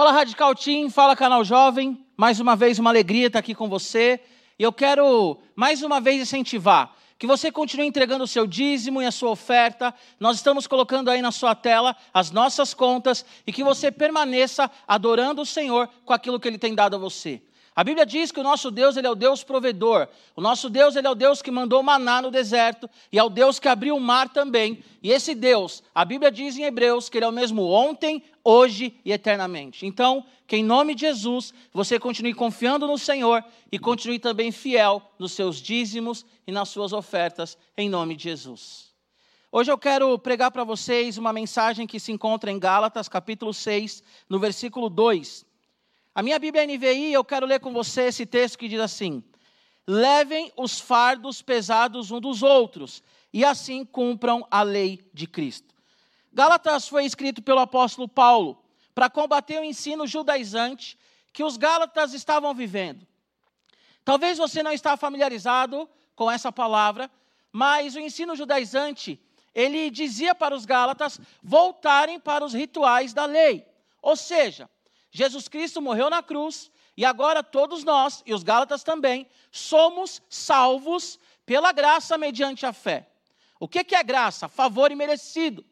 Fala Radical Team, fala Canal Jovem. Mais uma vez, uma alegria estar aqui com você. E eu quero, mais uma vez, incentivar que você continue entregando o seu dízimo e a sua oferta. Nós estamos colocando aí na sua tela as nossas contas e que você permaneça adorando o Senhor com aquilo que Ele tem dado a você. A Bíblia diz que o nosso Deus ele é o Deus provedor. O nosso Deus ele é o Deus que mandou maná no deserto e é o Deus que abriu o mar também. E esse Deus, a Bíblia diz em Hebreus que ele é o mesmo ontem, hoje e eternamente. Então, que em nome de Jesus você continue confiando no Senhor e continue também fiel nos seus dízimos e nas suas ofertas, em nome de Jesus. Hoje eu quero pregar para vocês uma mensagem que se encontra em Gálatas, capítulo 6, no versículo 2. A minha Bíblia NVI, eu quero ler com você esse texto que diz assim: Levem os fardos pesados um dos outros, e assim cumpram a lei de Cristo. Gálatas foi escrito pelo apóstolo Paulo para combater o ensino judaizante que os gálatas estavam vivendo. Talvez você não está familiarizado com essa palavra, mas o ensino judaizante, ele dizia para os gálatas voltarem para os rituais da lei. Ou seja, Jesus Cristo morreu na cruz e agora todos nós, e os Gálatas também, somos salvos pela graça mediante a fé. O que é graça? Favor imerecido.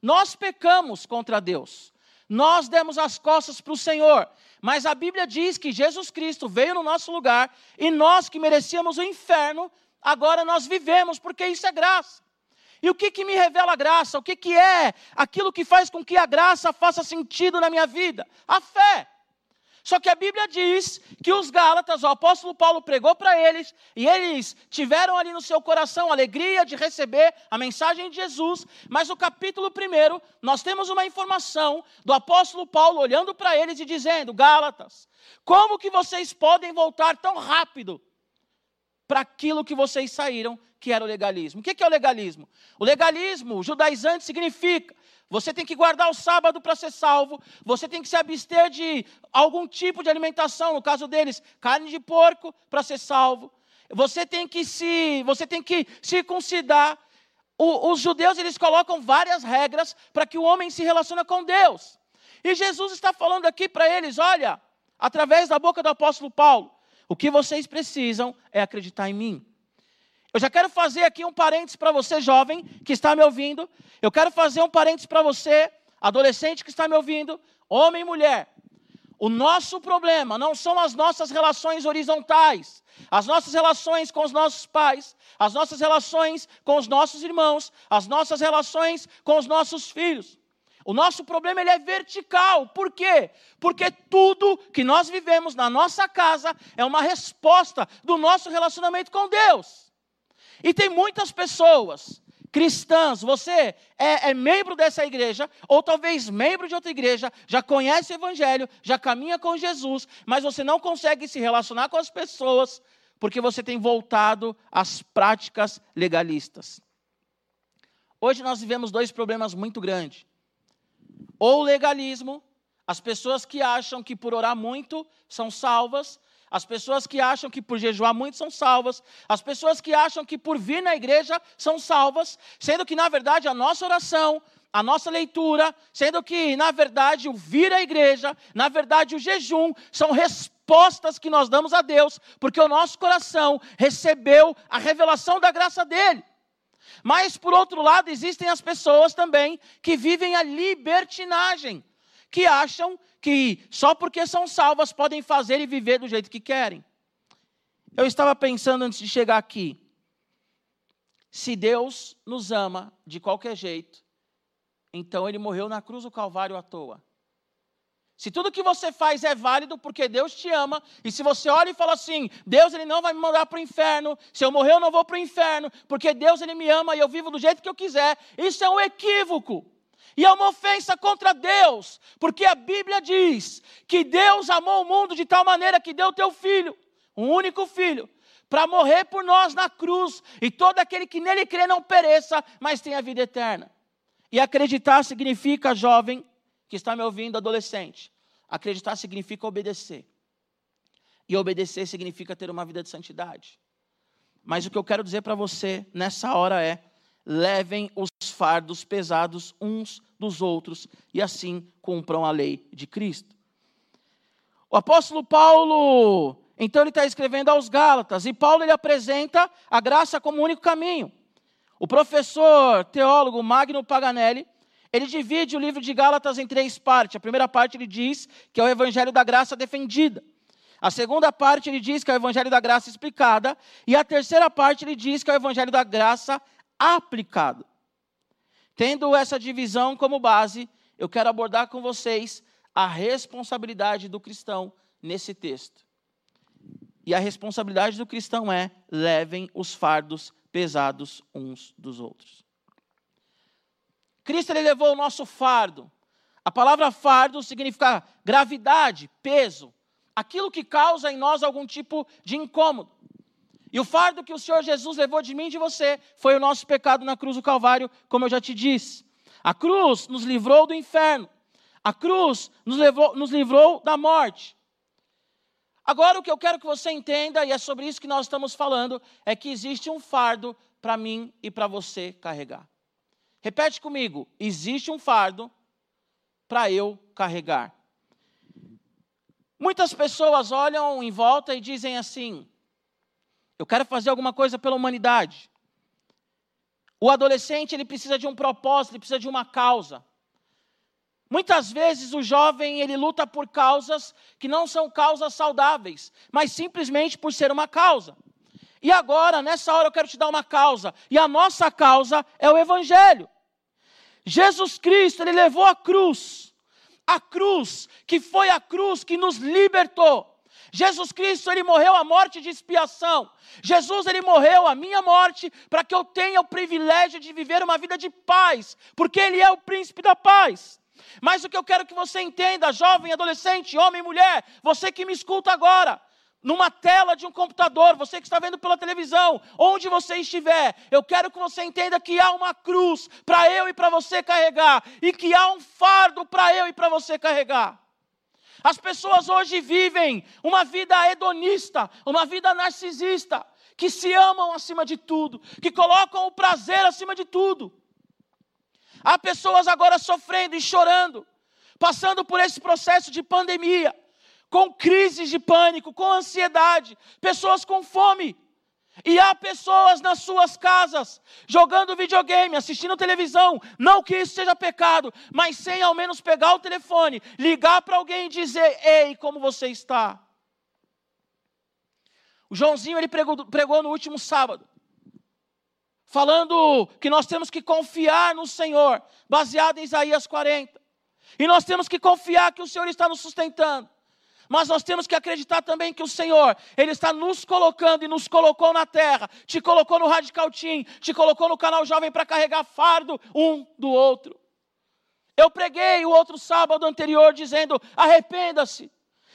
Nós pecamos contra Deus. Nós demos as costas para o Senhor. Mas a Bíblia diz que Jesus Cristo veio no nosso lugar e nós que merecíamos o inferno, agora nós vivemos, porque isso é graça. E o que, que me revela a graça? O que, que é aquilo que faz com que a graça faça sentido na minha vida? A fé. Só que a Bíblia diz que os Gálatas, o apóstolo Paulo pregou para eles, e eles tiveram ali no seu coração a alegria de receber a mensagem de Jesus, mas no capítulo 1, nós temos uma informação do apóstolo Paulo olhando para eles e dizendo: Gálatas, como que vocês podem voltar tão rápido para aquilo que vocês saíram, que era o legalismo. O que é o legalismo? O legalismo, judaizante, significa você tem que guardar o sábado para ser salvo, você tem que se abster de algum tipo de alimentação, no caso deles, carne de porco para ser salvo. Você tem que se, você tem que circuncidar. O, os judeus eles colocam várias regras para que o homem se relacione com Deus. E Jesus está falando aqui para eles, olha, através da boca do apóstolo Paulo, o que vocês precisam é acreditar em mim. Eu já quero fazer aqui um parênteses para você, jovem, que está me ouvindo. Eu quero fazer um parênteses para você, adolescente que está me ouvindo, homem e mulher. O nosso problema não são as nossas relações horizontais, as nossas relações com os nossos pais, as nossas relações com os nossos irmãos, as nossas relações com os nossos filhos. O nosso problema ele é vertical. Por quê? Porque tudo que nós vivemos na nossa casa é uma resposta do nosso relacionamento com Deus. E tem muitas pessoas cristãs, você é, é, membro dessa igreja, ou talvez membro de outra igreja, já conhece o Evangelho, já caminha com Jesus, mas você não consegue se relacionar com as pessoas, porque você tem voltado às práticas legalistas. Hoje nós vivemos dois problemas muito grandes ou legalismo, as pessoas que acham que por orar muito são salvas, as pessoas que acham que por jejuar muito são salvas, as pessoas que acham que por vir na igreja são salvas, sendo que na verdade a nossa oração, a nossa leitura, sendo que na verdade o vir à igreja, na verdade o jejum, são respostas que nós damos a Deus, porque o nosso coração recebeu a revelação da graça dele. Mas, por outro lado, existem as pessoas também que vivem a libertinagem, que acham que só porque são salvas podem fazer e viver do jeito que querem. Eu estava pensando antes de chegar aqui, se Deus nos ama de qualquer jeito, então ele morreu na cruz do Calvário à toa. Se tudo que você faz é válido porque Deus te ama, e se você olha e fala assim, Deus ele não vai me mandar para o inferno, se eu morrer eu não vou para o inferno, porque Deus ele me ama e eu vivo do jeito que eu quiser, isso é um equívoco. E é uma ofensa contra Deus, porque a Bíblia diz que Deus amou o mundo de tal maneira que deu teu filho, um único filho, para morrer por nós na cruz, e todo aquele que nele crê não pereça, mas tenha vida eterna. E acreditar significa, jovem, que está me ouvindo, adolescente, acreditar significa obedecer. E obedecer significa ter uma vida de santidade. Mas o que eu quero dizer para você nessa hora é: levem os fardos pesados uns dos outros e assim cumpram a lei de Cristo. O apóstolo Paulo, então ele está escrevendo aos Gálatas, e Paulo ele apresenta a graça como único caminho. O professor teólogo Magno Paganelli, ele divide o livro de Gálatas em três partes. A primeira parte ele diz que é o evangelho da graça defendida. A segunda parte ele diz que é o evangelho da graça explicada, e a terceira parte ele diz que é o evangelho da graça aplicado. Tendo essa divisão como base, eu quero abordar com vocês a responsabilidade do cristão nesse texto. E a responsabilidade do cristão é: levem os fardos pesados uns dos outros. Cristo ele levou o nosso fardo. A palavra fardo significa gravidade, peso, aquilo que causa em nós algum tipo de incômodo. E o fardo que o Senhor Jesus levou de mim e de você foi o nosso pecado na cruz do Calvário, como eu já te disse. A cruz nos livrou do inferno. A cruz nos, levou, nos livrou da morte. Agora, o que eu quero que você entenda, e é sobre isso que nós estamos falando, é que existe um fardo para mim e para você carregar. Repete comigo: existe um fardo para eu carregar. Muitas pessoas olham em volta e dizem assim: eu quero fazer alguma coisa pela humanidade. O adolescente ele precisa de um propósito, ele precisa de uma causa. Muitas vezes o jovem ele luta por causas que não são causas saudáveis, mas simplesmente por ser uma causa. E agora, nessa hora, eu quero te dar uma causa, e a nossa causa é o Evangelho. Jesus Cristo, ele levou a cruz, a cruz, que foi a cruz que nos libertou. Jesus Cristo, ele morreu a morte de expiação. Jesus, ele morreu a minha morte para que eu tenha o privilégio de viver uma vida de paz, porque ele é o príncipe da paz. Mas o que eu quero que você entenda, jovem, adolescente, homem, mulher, você que me escuta agora, numa tela de um computador, você que está vendo pela televisão, onde você estiver, eu quero que você entenda que há uma cruz para eu e para você carregar, e que há um fardo para eu e para você carregar. As pessoas hoje vivem uma vida hedonista, uma vida narcisista, que se amam acima de tudo, que colocam o prazer acima de tudo. Há pessoas agora sofrendo e chorando, passando por esse processo de pandemia, com crises de pânico, com ansiedade, pessoas com fome. E há pessoas nas suas casas jogando videogame, assistindo televisão. Não que isso seja pecado, mas sem ao menos pegar o telefone, ligar para alguém e dizer: Ei, como você está? O Joãozinho ele pregou, pregou no último sábado, falando que nós temos que confiar no Senhor, baseado em Isaías 40. E nós temos que confiar que o Senhor está nos sustentando. Mas nós temos que acreditar também que o Senhor, Ele está nos colocando e nos colocou na terra, te colocou no Radical Team, te colocou no canal Jovem para carregar fardo um do outro. Eu preguei o outro sábado anterior dizendo: arrependa-se.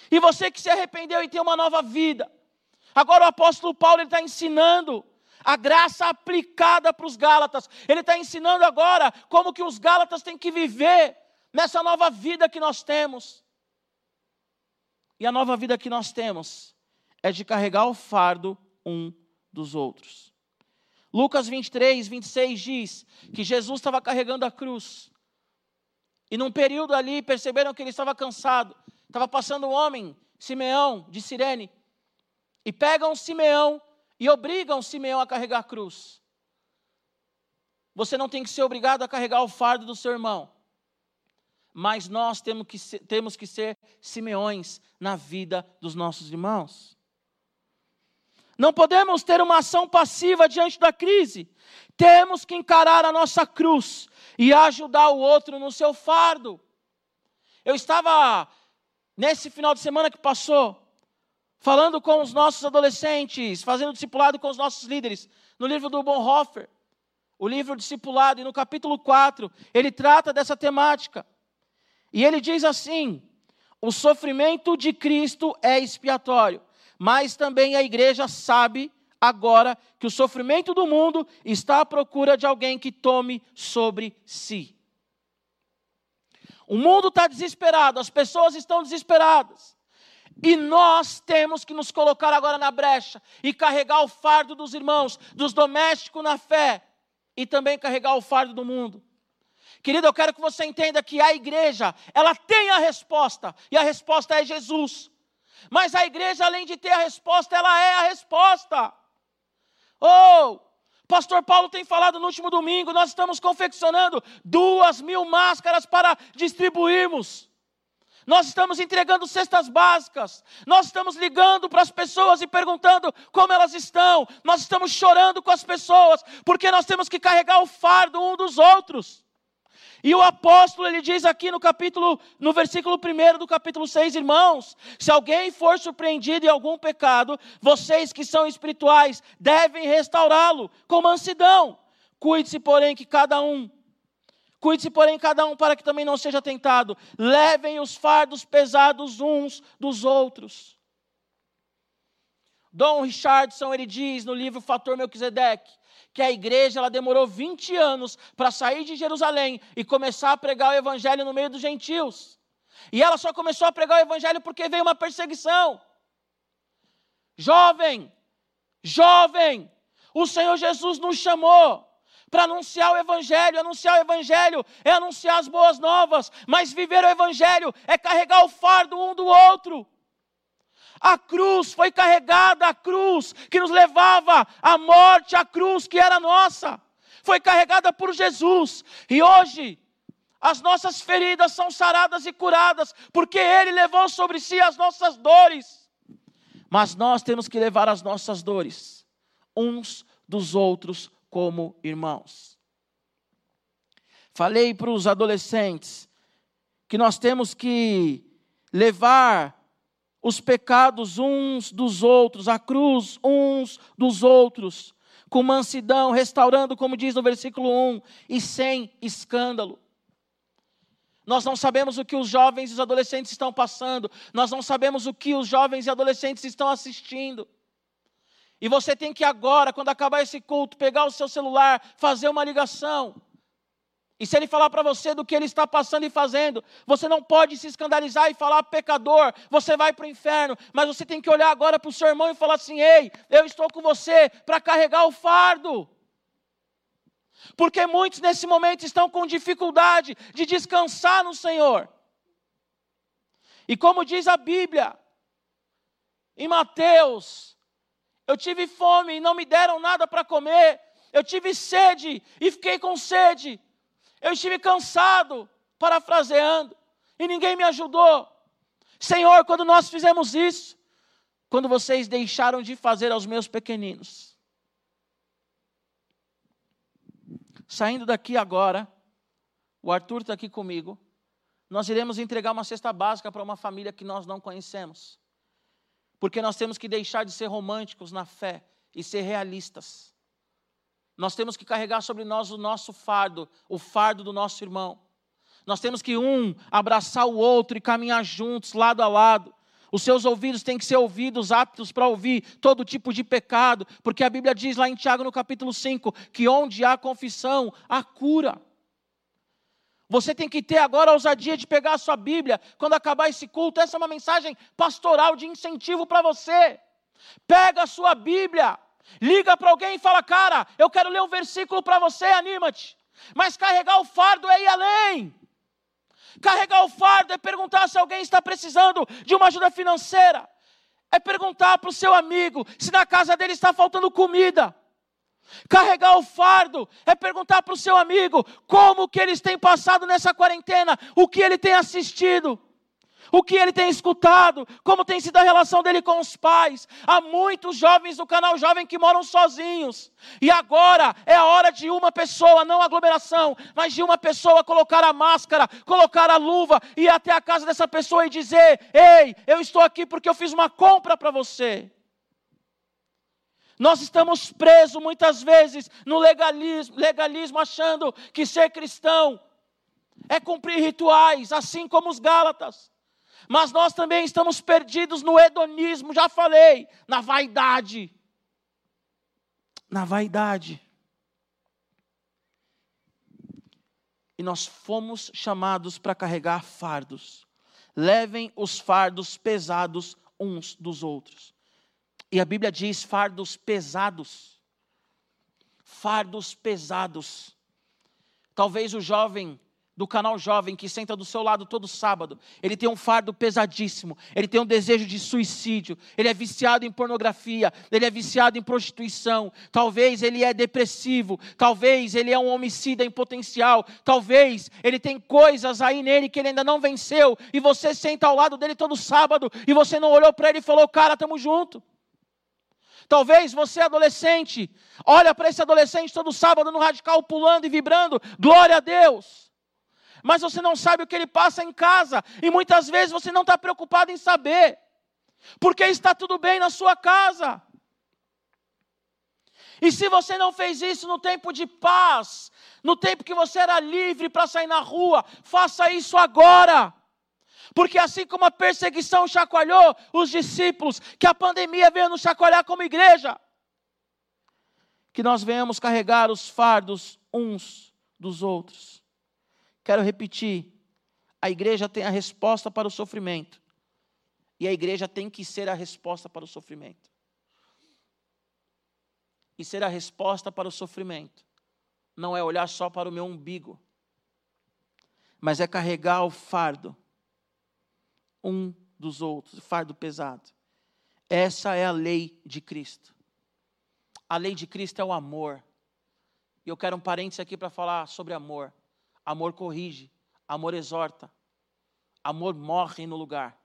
E você que se arrependeu e tem uma nova vida. Agora o apóstolo Paulo está ensinando a graça aplicada para os Gálatas. Ele está ensinando agora como que os Gálatas têm que viver nessa nova vida que nós temos. E a nova vida que nós temos é de carregar o fardo um dos outros. Lucas 23, 26 diz que Jesus estava carregando a cruz. E num período ali perceberam que ele estava cansado. Estava passando um homem, Simeão, de Sirene. E pegam Simeão e obrigam Simeão a carregar a cruz. Você não tem que ser obrigado a carregar o fardo do seu irmão mas nós temos que ser, temos que ser Simeões na vida dos nossos irmãos. Não podemos ter uma ação passiva diante da crise. Temos que encarar a nossa cruz e ajudar o outro no seu fardo. Eu estava, nesse final de semana que passou, falando com os nossos adolescentes, fazendo discipulado com os nossos líderes, no livro do Bonhoeffer, o livro Discipulado, e no capítulo 4, ele trata dessa temática. E ele diz assim: o sofrimento de Cristo é expiatório, mas também a igreja sabe agora que o sofrimento do mundo está à procura de alguém que tome sobre si. O mundo está desesperado, as pessoas estão desesperadas. E nós temos que nos colocar agora na brecha e carregar o fardo dos irmãos, dos domésticos na fé, e também carregar o fardo do mundo. Querido, eu quero que você entenda que a igreja, ela tem a resposta, e a resposta é Jesus. Mas a igreja, além de ter a resposta, ela é a resposta. Oh, Pastor Paulo tem falado no último domingo, nós estamos confeccionando duas mil máscaras para distribuirmos. Nós estamos entregando cestas básicas, nós estamos ligando para as pessoas e perguntando como elas estão, nós estamos chorando com as pessoas, porque nós temos que carregar o fardo um dos outros. E o apóstolo, ele diz aqui no capítulo, no versículo 1 do capítulo 6, irmãos, se alguém for surpreendido em algum pecado, vocês que são espirituais devem restaurá-lo com mansidão. Cuide-se, porém, que cada um Cuide-se, porém, cada um para que também não seja tentado. Levem os fardos pesados uns dos outros. Dom Richardson, ele diz no livro Fator Melquisedeque, que a igreja ela demorou 20 anos para sair de Jerusalém e começar a pregar o evangelho no meio dos gentios. E ela só começou a pregar o evangelho porque veio uma perseguição. Jovem, jovem, o Senhor Jesus nos chamou para anunciar o Evangelho. Anunciar o Evangelho é anunciar as boas novas, mas viver o Evangelho é carregar o fardo um do outro. A cruz foi carregada, a cruz que nos levava à morte, a cruz que era nossa, foi carregada por Jesus. E hoje, as nossas feridas são saradas e curadas, porque Ele levou sobre si as nossas dores. Mas nós temos que levar as nossas dores uns dos outros como irmãos. Falei para os adolescentes que nós temos que levar os pecados uns dos outros, a cruz uns dos outros, com mansidão, restaurando, como diz no versículo 1, e sem escândalo. Nós não sabemos o que os jovens e os adolescentes estão passando, nós não sabemos o que os jovens e adolescentes estão assistindo. E você tem que agora, quando acabar esse culto, pegar o seu celular, fazer uma ligação. E se ele falar para você do que ele está passando e fazendo, você não pode se escandalizar e falar pecador, você vai para o inferno. Mas você tem que olhar agora para o seu irmão e falar assim: ei, eu estou com você para carregar o fardo. Porque muitos nesse momento estão com dificuldade de descansar no Senhor. E como diz a Bíblia, em Mateus eu tive fome e não me deram nada para comer. Eu tive sede e fiquei com sede. Eu estive cansado, parafraseando, e ninguém me ajudou. Senhor, quando nós fizemos isso, quando vocês deixaram de fazer aos meus pequeninos. Saindo daqui agora, o Arthur está aqui comigo. Nós iremos entregar uma cesta básica para uma família que nós não conhecemos. Porque nós temos que deixar de ser românticos na fé e ser realistas. Nós temos que carregar sobre nós o nosso fardo, o fardo do nosso irmão. Nós temos que um abraçar o outro e caminhar juntos, lado a lado. Os seus ouvidos têm que ser ouvidos, aptos para ouvir todo tipo de pecado, porque a Bíblia diz lá em Tiago, no capítulo 5, que onde há confissão, há cura. Você tem que ter agora a ousadia de pegar a sua Bíblia quando acabar esse culto. Essa é uma mensagem pastoral de incentivo para você. Pega a sua Bíblia, liga para alguém e fala: Cara, eu quero ler um versículo para você, anima-te. Mas carregar o fardo é ir além. Carregar o fardo é perguntar se alguém está precisando de uma ajuda financeira. É perguntar para o seu amigo se na casa dele está faltando comida. Carregar o fardo é perguntar para o seu amigo como que eles têm passado nessa quarentena, o que ele tem assistido, o que ele tem escutado, como tem sido a relação dele com os pais. Há muitos jovens do canal Jovem que moram sozinhos. E agora é a hora de uma pessoa, não aglomeração, mas de uma pessoa colocar a máscara, colocar a luva ir até a casa dessa pessoa e dizer: Ei, eu estou aqui porque eu fiz uma compra para você. Nós estamos presos muitas vezes no legalismo, legalismo, achando que ser cristão é cumprir rituais, assim como os Gálatas. Mas nós também estamos perdidos no hedonismo, já falei, na vaidade. Na vaidade. E nós fomos chamados para carregar fardos. Levem os fardos pesados uns dos outros. E a Bíblia diz fardos pesados. Fardos pesados. Talvez o jovem do canal jovem que senta do seu lado todo sábado, ele tem um fardo pesadíssimo, ele tem um desejo de suicídio, ele é viciado em pornografia, ele é viciado em prostituição, talvez ele é depressivo, talvez ele é um homicida em potencial, talvez ele tem coisas aí nele que ele ainda não venceu, e você senta ao lado dele todo sábado e você não olhou para ele e falou: "Cara, estamos junto". Talvez você, adolescente, olha para esse adolescente todo sábado no radical pulando e vibrando, glória a Deus mas você não sabe o que ele passa em casa, e muitas vezes você não está preocupado em saber, porque está tudo bem na sua casa. E se você não fez isso no tempo de paz, no tempo que você era livre para sair na rua, faça isso agora. Porque assim como a perseguição chacoalhou os discípulos, que a pandemia veio nos chacoalhar como igreja, que nós venhamos carregar os fardos uns dos outros. Quero repetir: a igreja tem a resposta para o sofrimento, e a igreja tem que ser a resposta para o sofrimento. E ser a resposta para o sofrimento não é olhar só para o meu umbigo, mas é carregar o fardo um dos outros, fardo pesado. Essa é a lei de Cristo. A lei de Cristo é o amor. E eu quero um parênteses aqui para falar sobre amor. Amor corrige, amor exorta, amor morre no lugar.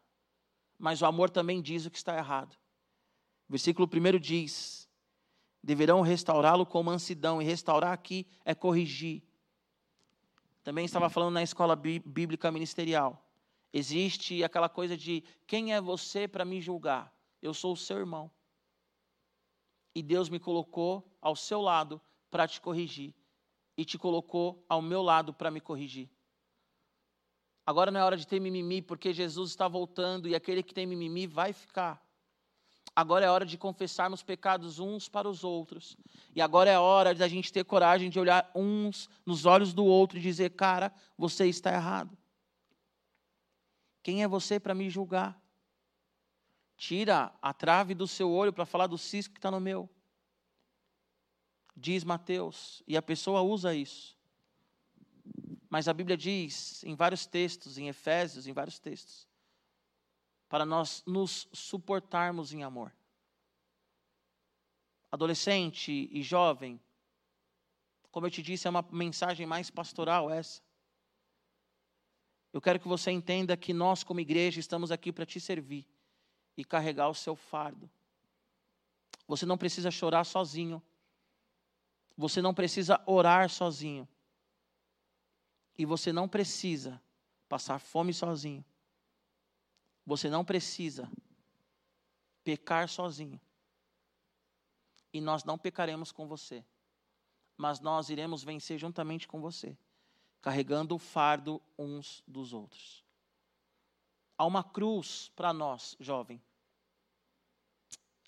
Mas o amor também diz o que está errado. Versículo 1 diz: deverão restaurá-lo com mansidão, e restaurar aqui é corrigir. Também estava falando na escola bíblica ministerial. Existe aquela coisa de quem é você para me julgar? Eu sou o seu irmão. E Deus me colocou ao seu lado para te corrigir e te colocou ao meu lado para me corrigir. Agora não é hora de ter mimimi, porque Jesus está voltando e aquele que tem mimimi vai ficar. Agora é hora de confessarmos pecados uns para os outros. E agora é hora da gente ter coragem de olhar uns nos olhos do outro e dizer: Cara, você está errado. Quem é você para me julgar? Tira a trave do seu olho para falar do cisco que está no meu diz Mateus, e a pessoa usa isso. Mas a Bíblia diz em vários textos, em Efésios, em vários textos, para nós nos suportarmos em amor. Adolescente e jovem, como eu te disse, é uma mensagem mais pastoral essa. Eu quero que você entenda que nós, como igreja, estamos aqui para te servir e carregar o seu fardo. Você não precisa chorar sozinho. Você não precisa orar sozinho. E você não precisa passar fome sozinho. Você não precisa pecar sozinho. E nós não pecaremos com você. Mas nós iremos vencer juntamente com você, carregando o fardo uns dos outros. Há uma cruz para nós, jovem.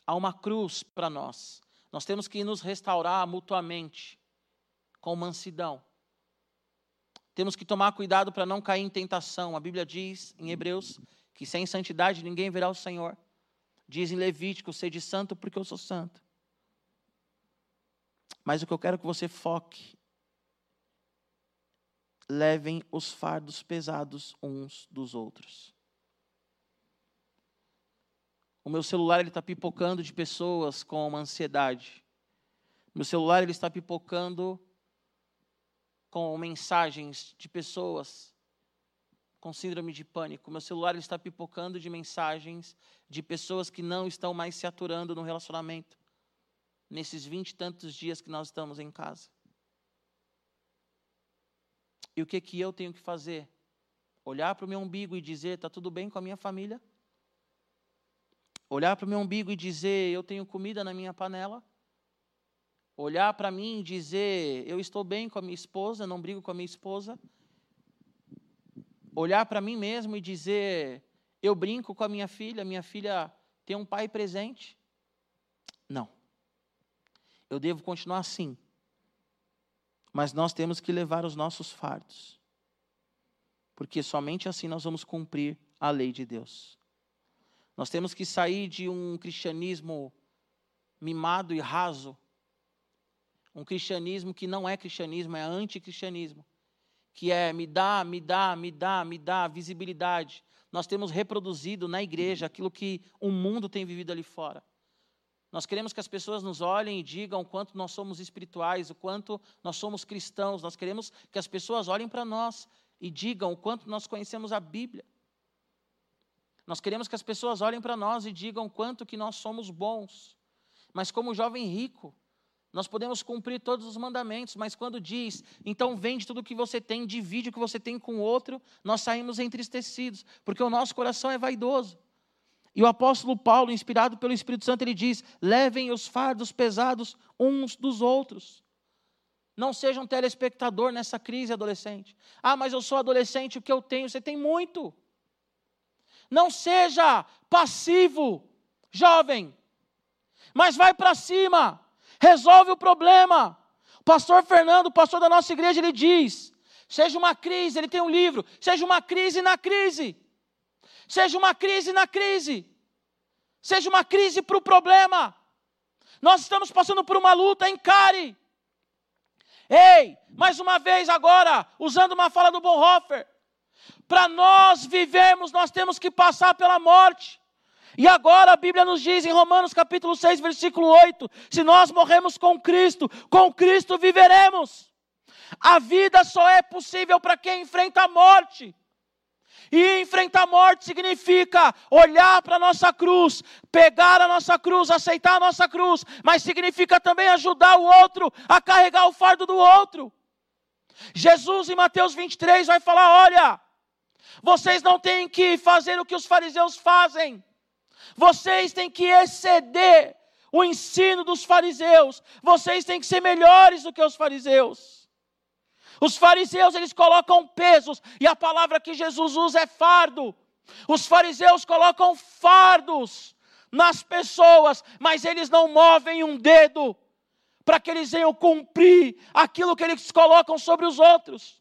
Há uma cruz para nós. Nós temos que nos restaurar mutuamente, com mansidão. Temos que tomar cuidado para não cair em tentação. A Bíblia diz em Hebreus que sem santidade ninguém verá o Senhor. Diz em Levítico: sede santo porque eu sou santo. Mas o que eu quero que você foque levem os fardos pesados uns dos outros. O meu celular ele está pipocando de pessoas com uma ansiedade. Meu celular ele está pipocando com mensagens de pessoas com síndrome de pânico. Meu celular ele está pipocando de mensagens de pessoas que não estão mais se aturando no relacionamento. Nesses vinte e tantos dias que nós estamos em casa. E o que que eu tenho que fazer? Olhar para o meu umbigo e dizer: está tudo bem com a minha família? Olhar para o meu umbigo e dizer: Eu tenho comida na minha panela. Olhar para mim e dizer: Eu estou bem com a minha esposa, não brigo com a minha esposa. Olhar para mim mesmo e dizer: Eu brinco com a minha filha, minha filha tem um pai presente. Não. Eu devo continuar assim. Mas nós temos que levar os nossos fardos. Porque somente assim nós vamos cumprir a lei de Deus. Nós temos que sair de um cristianismo mimado e raso, um cristianismo que não é cristianismo, é anticristianismo, que é me dá, me dá, me dá, me dá visibilidade. Nós temos reproduzido na igreja aquilo que o mundo tem vivido ali fora. Nós queremos que as pessoas nos olhem e digam o quanto nós somos espirituais, o quanto nós somos cristãos. Nós queremos que as pessoas olhem para nós e digam o quanto nós conhecemos a Bíblia. Nós queremos que as pessoas olhem para nós e digam quanto que nós somos bons. Mas como jovem rico, nós podemos cumprir todos os mandamentos, mas quando diz, então vende tudo o que você tem, divide o que você tem com o outro, nós saímos entristecidos, porque o nosso coração é vaidoso. E o apóstolo Paulo, inspirado pelo Espírito Santo, ele diz: levem os fardos pesados uns dos outros. Não seja um telespectador nessa crise adolescente. Ah, mas eu sou adolescente, o que eu tenho? Você tem muito. Não seja passivo, jovem, mas vai para cima, resolve o problema. O pastor Fernando, pastor da nossa igreja, ele diz: seja uma crise, ele tem um livro, seja uma crise na crise. Seja uma crise na crise. Seja uma crise para o problema. Nós estamos passando por uma luta, encare. Ei, mais uma vez agora, usando uma fala do Bonhoeffer, para nós vivermos, nós temos que passar pela morte. E agora a Bíblia nos diz em Romanos capítulo 6, versículo 8: se nós morremos com Cristo, com Cristo viveremos. A vida só é possível para quem enfrenta a morte. E enfrentar a morte significa olhar para a nossa cruz, pegar a nossa cruz, aceitar a nossa cruz, mas significa também ajudar o outro a carregar o fardo do outro. Jesus em Mateus 23 vai falar: olha, vocês não têm que fazer o que os fariseus fazem, vocês têm que exceder o ensino dos fariseus, vocês têm que ser melhores do que os fariseus. Os fariseus, eles colocam pesos, e a palavra que Jesus usa é fardo. Os fariseus colocam fardos nas pessoas, mas eles não movem um dedo para que eles venham cumprir aquilo que eles colocam sobre os outros.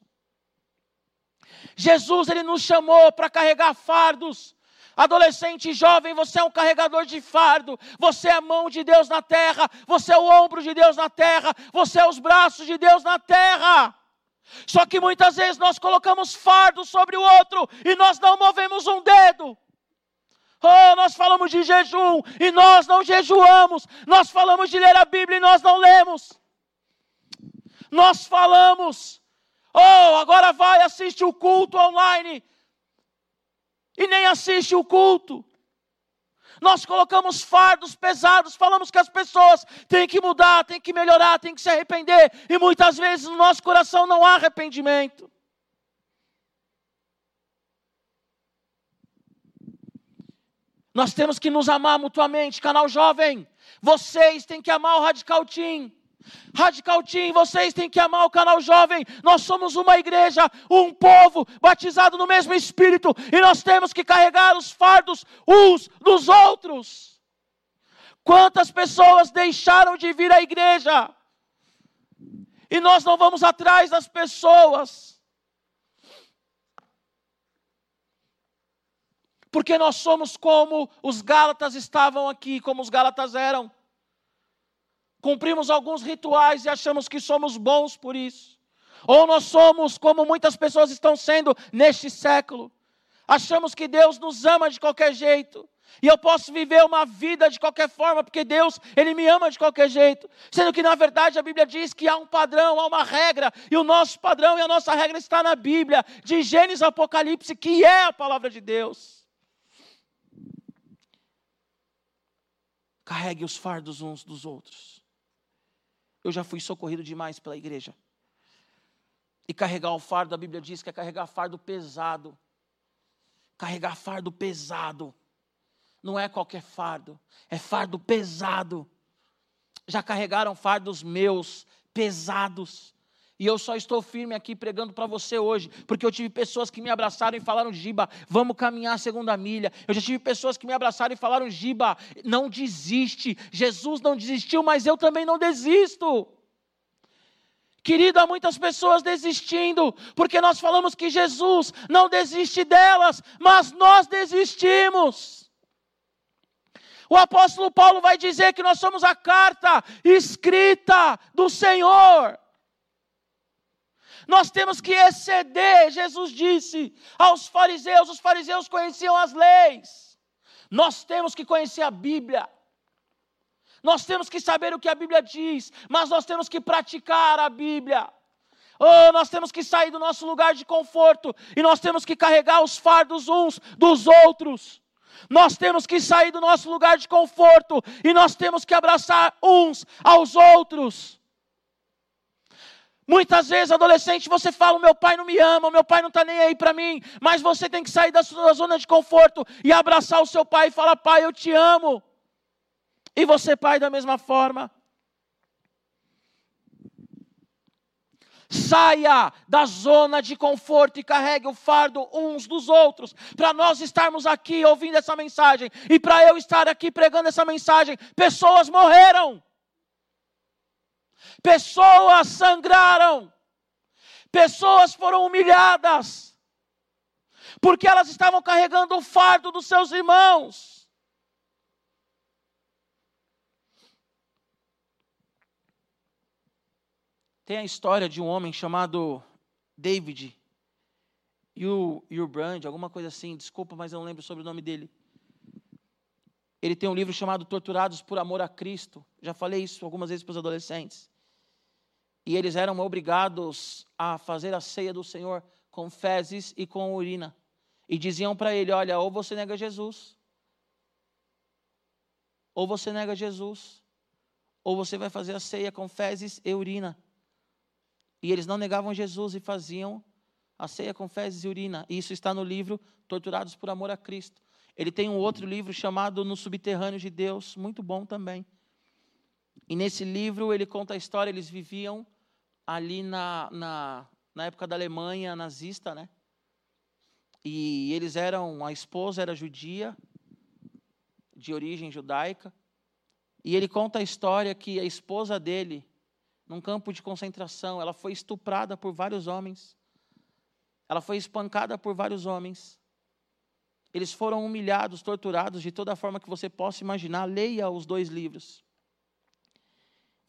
Jesus, ele nos chamou para carregar fardos. Adolescente jovem, você é um carregador de fardo, você é a mão de Deus na terra, você é o ombro de Deus na terra, você é os braços de Deus na terra. Só que muitas vezes nós colocamos fardo sobre o outro e nós não movemos um dedo. Oh, nós falamos de jejum e nós não jejuamos. Nós falamos de ler a Bíblia e nós não lemos. Nós falamos, oh, agora vai, assiste o culto online e nem assiste o culto. Nós colocamos fardos pesados, falamos que as pessoas têm que mudar, têm que melhorar, têm que se arrepender, e muitas vezes no nosso coração não há arrependimento. Nós temos que nos amar mutuamente, canal jovem. Vocês têm que amar o Radical Team. Radical Team, vocês têm que amar o canal jovem. Nós somos uma igreja, um povo batizado no mesmo Espírito e nós temos que carregar os fardos uns dos outros. Quantas pessoas deixaram de vir à igreja e nós não vamos atrás das pessoas? Porque nós somos como os Gálatas estavam aqui, como os Gálatas eram cumprimos alguns rituais e achamos que somos bons por isso. Ou nós somos como muitas pessoas estão sendo neste século. Achamos que Deus nos ama de qualquer jeito. E eu posso viver uma vida de qualquer forma, porque Deus, Ele me ama de qualquer jeito. Sendo que, na verdade, a Bíblia diz que há um padrão, há uma regra, e o nosso padrão e a nossa regra está na Bíblia, de Gênesis Apocalipse, que é a palavra de Deus. Carregue os fardos uns dos outros. Eu já fui socorrido demais pela igreja. E carregar o fardo, a Bíblia diz que é carregar fardo pesado. Carregar fardo pesado. Não é qualquer fardo, é fardo pesado. Já carregaram fardos meus, pesados. E eu só estou firme aqui pregando para você hoje, porque eu tive pessoas que me abraçaram e falaram: Giba, vamos caminhar a segunda milha. Eu já tive pessoas que me abraçaram e falaram: Giba, não desiste. Jesus não desistiu, mas eu também não desisto. Querido, há muitas pessoas desistindo, porque nós falamos que Jesus não desiste delas, mas nós desistimos. O apóstolo Paulo vai dizer que nós somos a carta escrita do Senhor. Nós temos que exceder, Jesus disse aos fariseus, os fariseus conheciam as leis. Nós temos que conhecer a Bíblia. Nós temos que saber o que a Bíblia diz, mas nós temos que praticar a Bíblia. Oh, nós temos que sair do nosso lugar de conforto e nós temos que carregar os fardos uns dos outros. Nós temos que sair do nosso lugar de conforto e nós temos que abraçar uns aos outros. Muitas vezes, adolescente, você fala: meu pai não me ama, meu pai não está nem aí para mim. Mas você tem que sair da sua zona de conforto e abraçar o seu pai e falar: pai, eu te amo. E você, pai, da mesma forma. Saia da zona de conforto e carregue o fardo uns dos outros. Para nós estarmos aqui ouvindo essa mensagem e para eu estar aqui pregando essa mensagem, pessoas morreram. Pessoas sangraram. Pessoas foram humilhadas. Porque elas estavam carregando o fardo dos seus irmãos. Tem a história de um homem chamado David Brand, alguma coisa assim, desculpa, mas eu não lembro sobre o nome dele. Ele tem um livro chamado Torturados por Amor a Cristo. Já falei isso algumas vezes para os adolescentes. E eles eram obrigados a fazer a ceia do Senhor com fezes e com urina. E diziam para ele: Olha, ou você nega Jesus, ou você nega Jesus, ou você vai fazer a ceia com fezes e urina. E eles não negavam Jesus e faziam a ceia com fezes e urina. E isso está no livro Torturados por Amor a Cristo. Ele tem um outro livro chamado No Subterrâneo de Deus, muito bom também. E nesse livro ele conta a história, eles viviam ali na, na, na época da Alemanha nazista, né? E eles eram, a esposa era judia, de origem judaica. E ele conta a história que a esposa dele num campo de concentração. Ela foi estuprada por vários homens. Ela foi espancada por vários homens. Eles foram humilhados, torturados de toda forma que você possa imaginar. Leia os dois livros.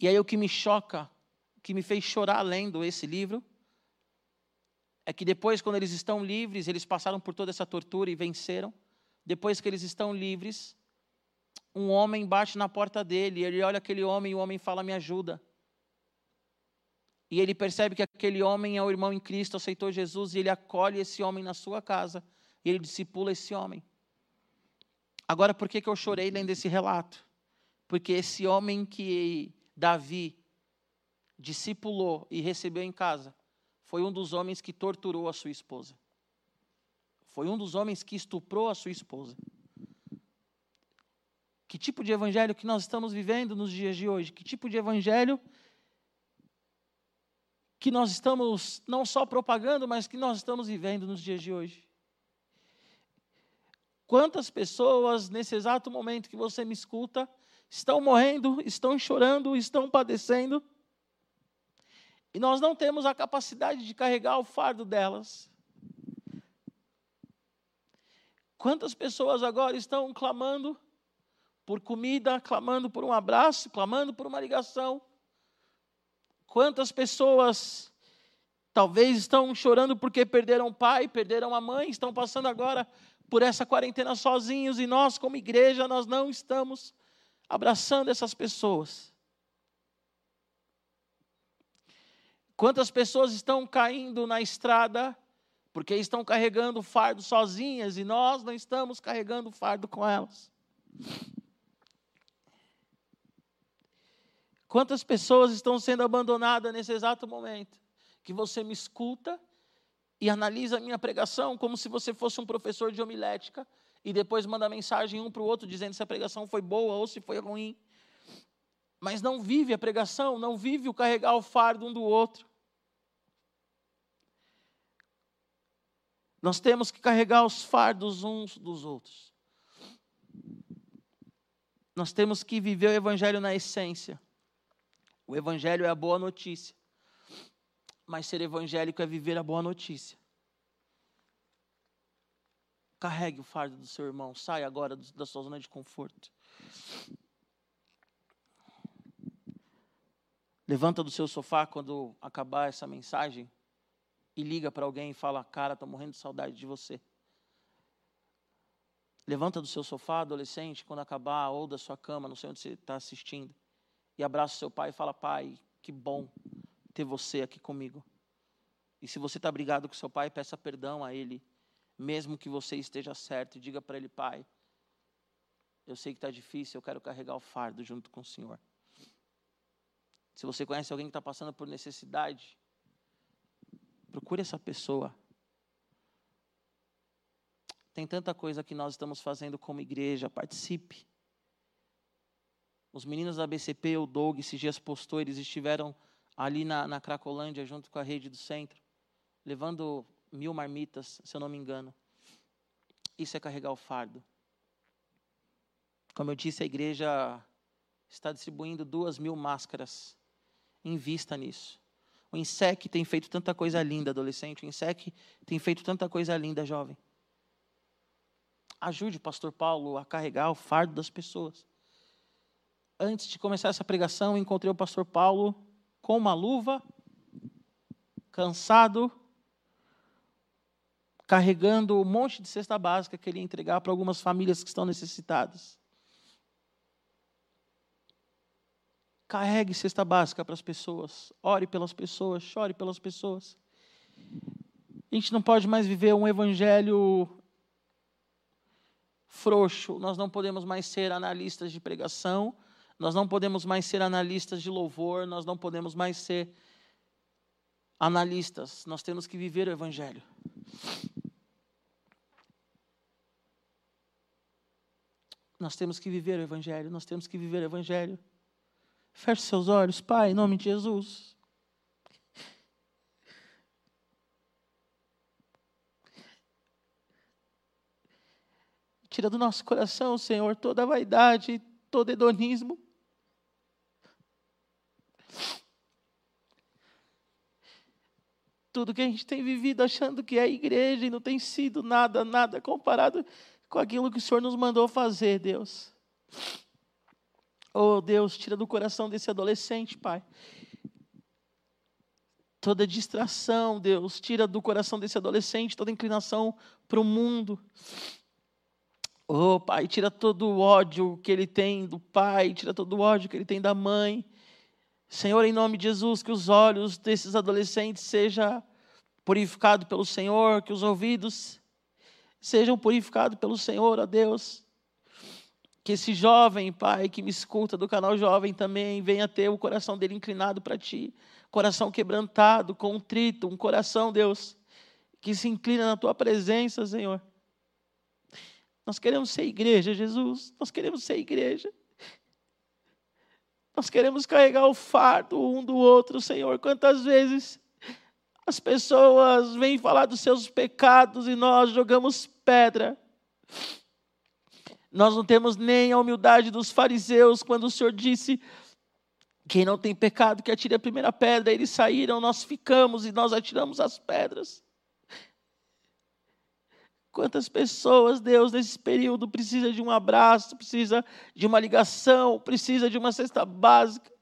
E aí o que me choca, que me fez chorar lendo esse livro, é que depois, quando eles estão livres, eles passaram por toda essa tortura e venceram. Depois que eles estão livres, um homem bate na porta dele, ele olha aquele homem e o homem fala: Me ajuda. E ele percebe que aquele homem é o irmão em Cristo, aceitou Jesus e ele acolhe esse homem na sua casa e ele discipula esse homem. Agora, por que, que eu chorei lendo esse relato? Porque esse homem que Davi discipulou e recebeu em casa foi um dos homens que torturou a sua esposa. Foi um dos homens que estuprou a sua esposa. Que tipo de evangelho que nós estamos vivendo nos dias de hoje? Que tipo de evangelho que nós estamos não só propagando, mas que nós estamos vivendo nos dias de hoje. Quantas pessoas, nesse exato momento que você me escuta, estão morrendo, estão chorando, estão padecendo, e nós não temos a capacidade de carregar o fardo delas. Quantas pessoas agora estão clamando por comida, clamando por um abraço, clamando por uma ligação, Quantas pessoas talvez estão chorando porque perderam o pai, perderam a mãe, estão passando agora por essa quarentena sozinhos e nós, como igreja, nós não estamos abraçando essas pessoas. Quantas pessoas estão caindo na estrada porque estão carregando fardo sozinhas e nós não estamos carregando fardo com elas? Quantas pessoas estão sendo abandonadas nesse exato momento? Que você me escuta e analisa a minha pregação como se você fosse um professor de homilética e depois manda mensagem um para o outro dizendo se a pregação foi boa ou se foi ruim. Mas não vive a pregação, não vive o carregar o fardo um do outro. Nós temos que carregar os fardos uns dos outros. Nós temos que viver o Evangelho na essência. O evangelho é a boa notícia. Mas ser evangélico é viver a boa notícia. Carregue o fardo do seu irmão. Saia agora da sua zona de conforto. Levanta do seu sofá quando acabar essa mensagem e liga para alguém e fala: Cara, estou morrendo de saudade de você. Levanta do seu sofá, adolescente, quando acabar, ou da sua cama, não sei onde você está assistindo, e abraça seu pai e fala: Pai, que bom ter você aqui comigo. E se você está brigado com seu pai, peça perdão a ele, mesmo que você esteja certo, e diga para ele: Pai, eu sei que está difícil, eu quero carregar o fardo junto com o Senhor. Se você conhece alguém que está passando por necessidade, Procure essa pessoa. Tem tanta coisa que nós estamos fazendo como igreja, participe. Os meninos da BCP, o Doug, esses dias postou, eles estiveram ali na, na Cracolândia, junto com a rede do centro, levando mil marmitas, se eu não me engano. Isso é carregar o fardo. Como eu disse, a igreja está distribuindo duas mil máscaras. Invista nisso. O INSEC tem feito tanta coisa linda, adolescente. O INSEC tem feito tanta coisa linda, jovem. Ajude o pastor Paulo a carregar o fardo das pessoas. Antes de começar essa pregação, encontrei o pastor Paulo com uma luva, cansado, carregando um monte de cesta básica que ele ia entregar para algumas famílias que estão necessitadas. Carregue cesta básica para as pessoas. Ore pelas pessoas, chore pelas pessoas. A gente não pode mais viver um evangelho frouxo. Nós não podemos mais ser analistas de pregação. Nós não podemos mais ser analistas de louvor. Nós não podemos mais ser analistas. Nós temos que viver o evangelho. Nós temos que viver o evangelho. Nós temos que viver o evangelho. Feche seus olhos, Pai, em nome de Jesus. Tira do nosso coração, Senhor, toda a vaidade, todo hedonismo. Tudo que a gente tem vivido achando que é igreja e não tem sido nada, nada comparado com aquilo que o Senhor nos mandou fazer, Deus. Oh Deus, tira do coração desse adolescente, Pai. Toda distração, Deus, tira do coração desse adolescente toda inclinação para o mundo. Oh, Pai, tira todo o ódio que ele tem do pai, tira todo o ódio que ele tem da mãe. Senhor, em nome de Jesus, que os olhos desses adolescentes sejam purificados pelo Senhor, que os ouvidos sejam purificados pelo Senhor, ó Deus. Que esse jovem, Pai, que me escuta do canal Jovem também, venha ter o coração dele inclinado para Ti. Coração quebrantado, contrito, um coração, Deus, que se inclina na Tua presença, Senhor. Nós queremos ser igreja, Jesus. Nós queremos ser igreja. Nós queremos carregar o fardo um do outro, Senhor. Quantas vezes as pessoas vêm falar dos seus pecados e nós jogamos pedra. Nós não temos nem a humildade dos fariseus quando o Senhor disse: quem não tem pecado que atire a primeira pedra. Eles saíram, nós ficamos e nós atiramos as pedras. Quantas pessoas, Deus, nesse período precisa de um abraço, precisa de uma ligação, precisa de uma cesta básica,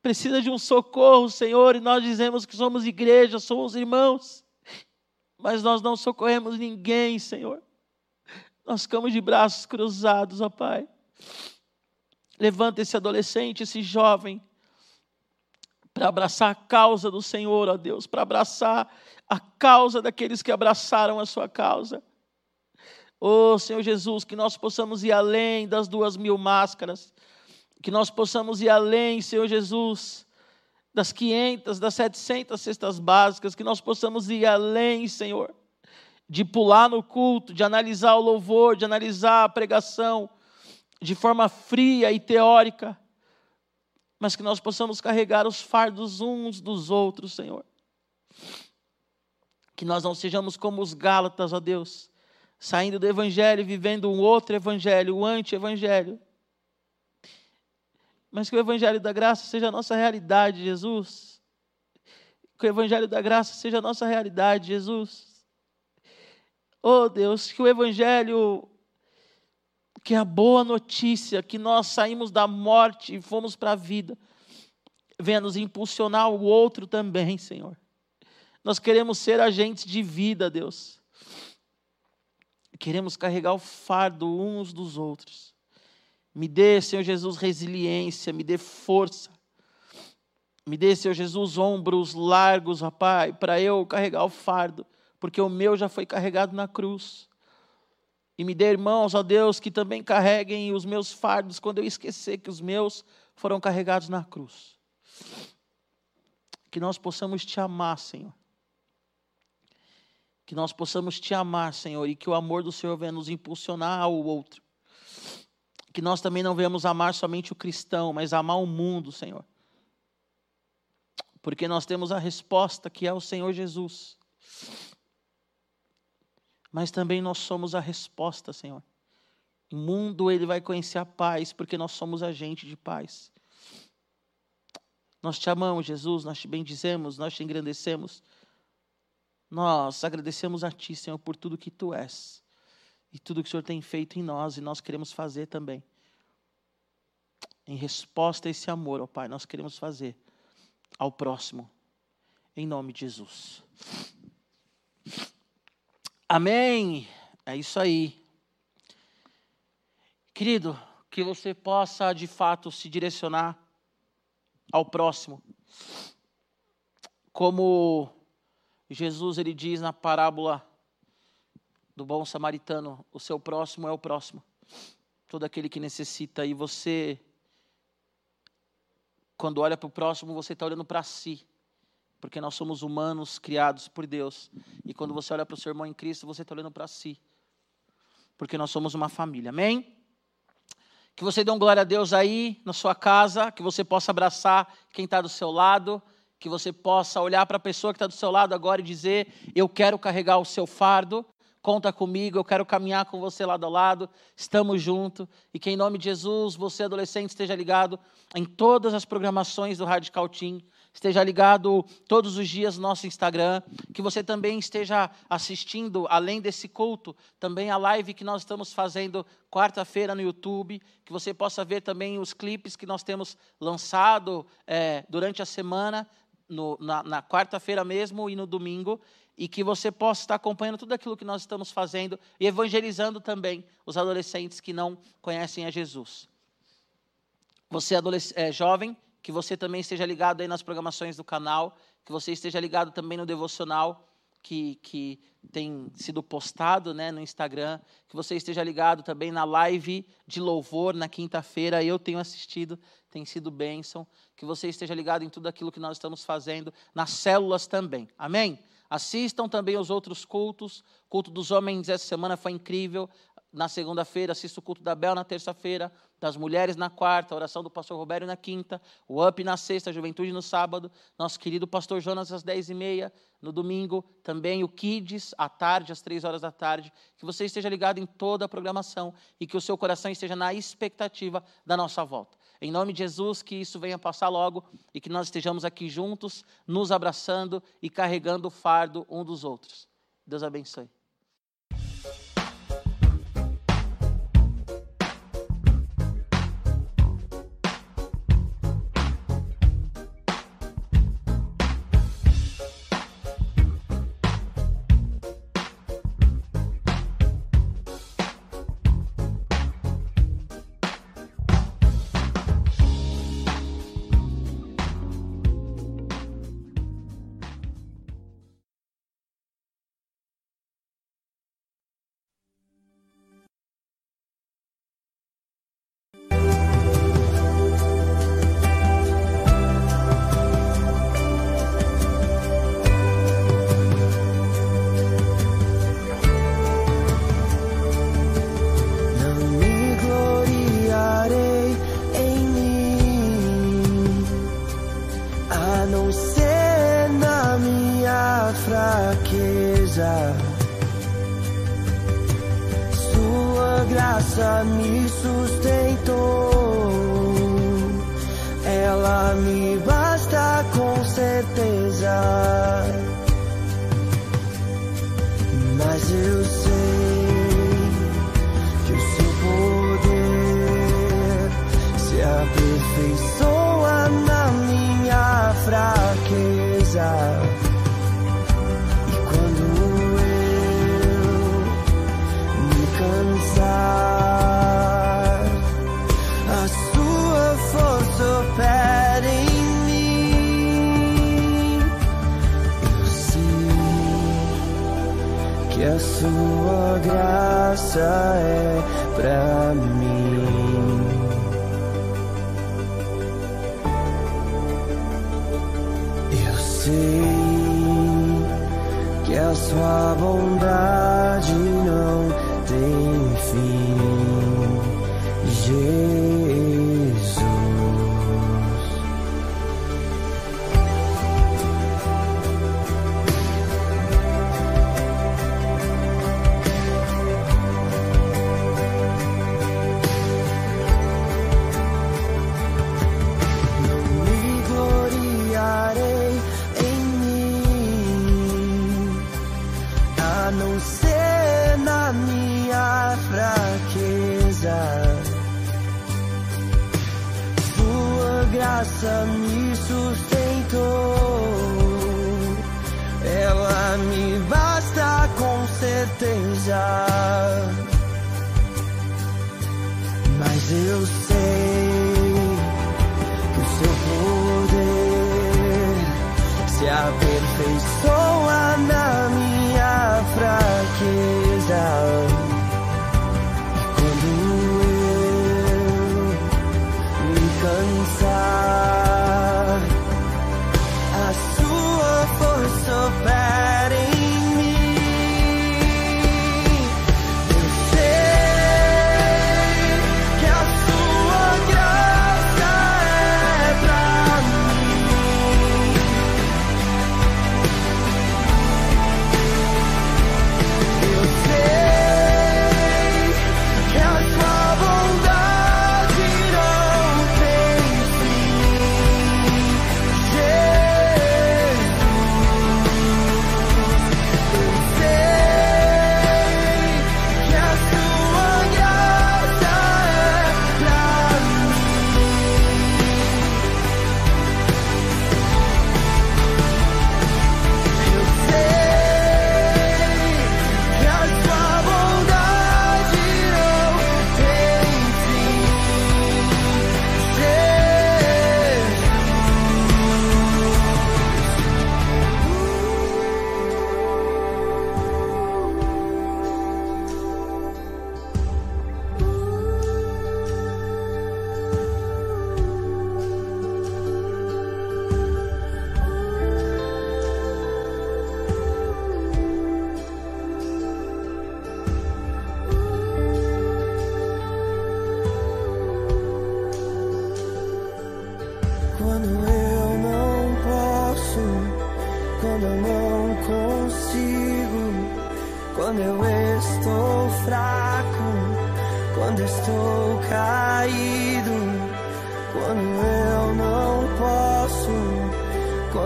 precisa de um socorro, Senhor, e nós dizemos que somos igreja, somos irmãos, mas nós não socorremos ninguém, Senhor. Nós ficamos de braços cruzados, ó Pai. Levanta esse adolescente, esse jovem, para abraçar a causa do Senhor, ó Deus, para abraçar a causa daqueles que abraçaram a sua causa. Oh, Senhor Jesus, que nós possamos ir além das duas mil máscaras, que nós possamos ir além, Senhor Jesus, das 500, das 700 cestas básicas, que nós possamos ir além, Senhor de pular no culto, de analisar o louvor, de analisar a pregação de forma fria e teórica, mas que nós possamos carregar os fardos uns dos outros, Senhor. Que nós não sejamos como os Gálatas, ó Deus, saindo do Evangelho e vivendo um outro Evangelho, o anti-Evangelho. Mas que o Evangelho da graça seja a nossa realidade, Jesus. Que o Evangelho da graça seja a nossa realidade, Jesus. Oh Deus, que o Evangelho, que a boa notícia, que nós saímos da morte e fomos para a vida, venha nos impulsionar o outro também, Senhor. Nós queremos ser agentes de vida, Deus. Queremos carregar o fardo uns dos outros. Me dê, Senhor Jesus, resiliência, me dê força. Me dê, Senhor Jesus, ombros largos, ó Pai, para eu carregar o fardo, porque o meu já foi carregado na cruz. E me dê irmãos, ó Deus, que também carreguem os meus fardos quando eu esquecer que os meus foram carregados na cruz. Que nós possamos te amar, Senhor. Que nós possamos te amar, Senhor, e que o amor do Senhor venha nos impulsionar ao outro. Que nós também não venhamos amar somente o cristão, mas amar o mundo, Senhor. Porque nós temos a resposta que é o Senhor Jesus mas também nós somos a resposta, Senhor. O mundo ele vai conhecer a paz, porque nós somos agente de paz. Nós te amamos, Jesus, nós te bendizemos, nós te engrandecemos. Nós agradecemos a Ti, Senhor, por tudo que Tu és e tudo que o Senhor tem feito em nós e nós queremos fazer também. Em resposta a esse amor, ó Pai, nós queremos fazer ao próximo, em nome de Jesus. Amém. É isso aí. Querido, que você possa de fato se direcionar ao próximo. Como Jesus ele diz na parábola do bom samaritano, o seu próximo é o próximo. Todo aquele que necessita e você quando olha para o próximo, você está olhando para si porque nós somos humanos criados por Deus. E quando você olha para o seu irmão em Cristo, você está olhando para si, porque nós somos uma família. Amém? Que você dê um glória a Deus aí na sua casa, que você possa abraçar quem está do seu lado, que você possa olhar para a pessoa que está do seu lado agora e dizer: Eu quero carregar o seu fardo, conta comigo, eu quero caminhar com você lado a lado, estamos juntos. E que em nome de Jesus, você adolescente esteja ligado em todas as programações do Radical Team esteja ligado todos os dias no nosso Instagram, que você também esteja assistindo, além desse culto, também a live que nós estamos fazendo quarta-feira no YouTube, que você possa ver também os clipes que nós temos lançado é, durante a semana, no, na, na quarta-feira mesmo e no domingo, e que você possa estar acompanhando tudo aquilo que nós estamos fazendo e evangelizando também os adolescentes que não conhecem a Jesus. Você é, é jovem, que você também esteja ligado aí nas programações do canal, que você esteja ligado também no devocional que, que tem sido postado né, no Instagram, que você esteja ligado também na live de louvor na quinta-feira, eu tenho assistido, tem sido bênção, que você esteja ligado em tudo aquilo que nós estamos fazendo, nas células também, amém? Assistam também os outros cultos, culto dos homens essa semana foi incrível, na segunda-feira, assisto o culto da Bel na terça-feira, das mulheres na quarta, a oração do pastor Roberto na quinta, o UP na sexta, a juventude no sábado, nosso querido pastor Jonas às dez e meia, no domingo, também o Kids, à tarde, às três horas da tarde. Que você esteja ligado em toda a programação e que o seu coração esteja na expectativa da nossa volta. Em nome de Jesus, que isso venha passar logo e que nós estejamos aqui juntos, nos abraçando e carregando o fardo um dos outros. Deus abençoe.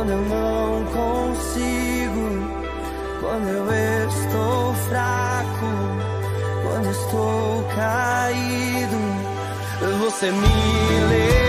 quando eu não consigo, quando eu estou fraco, quando estou caído, você me leva.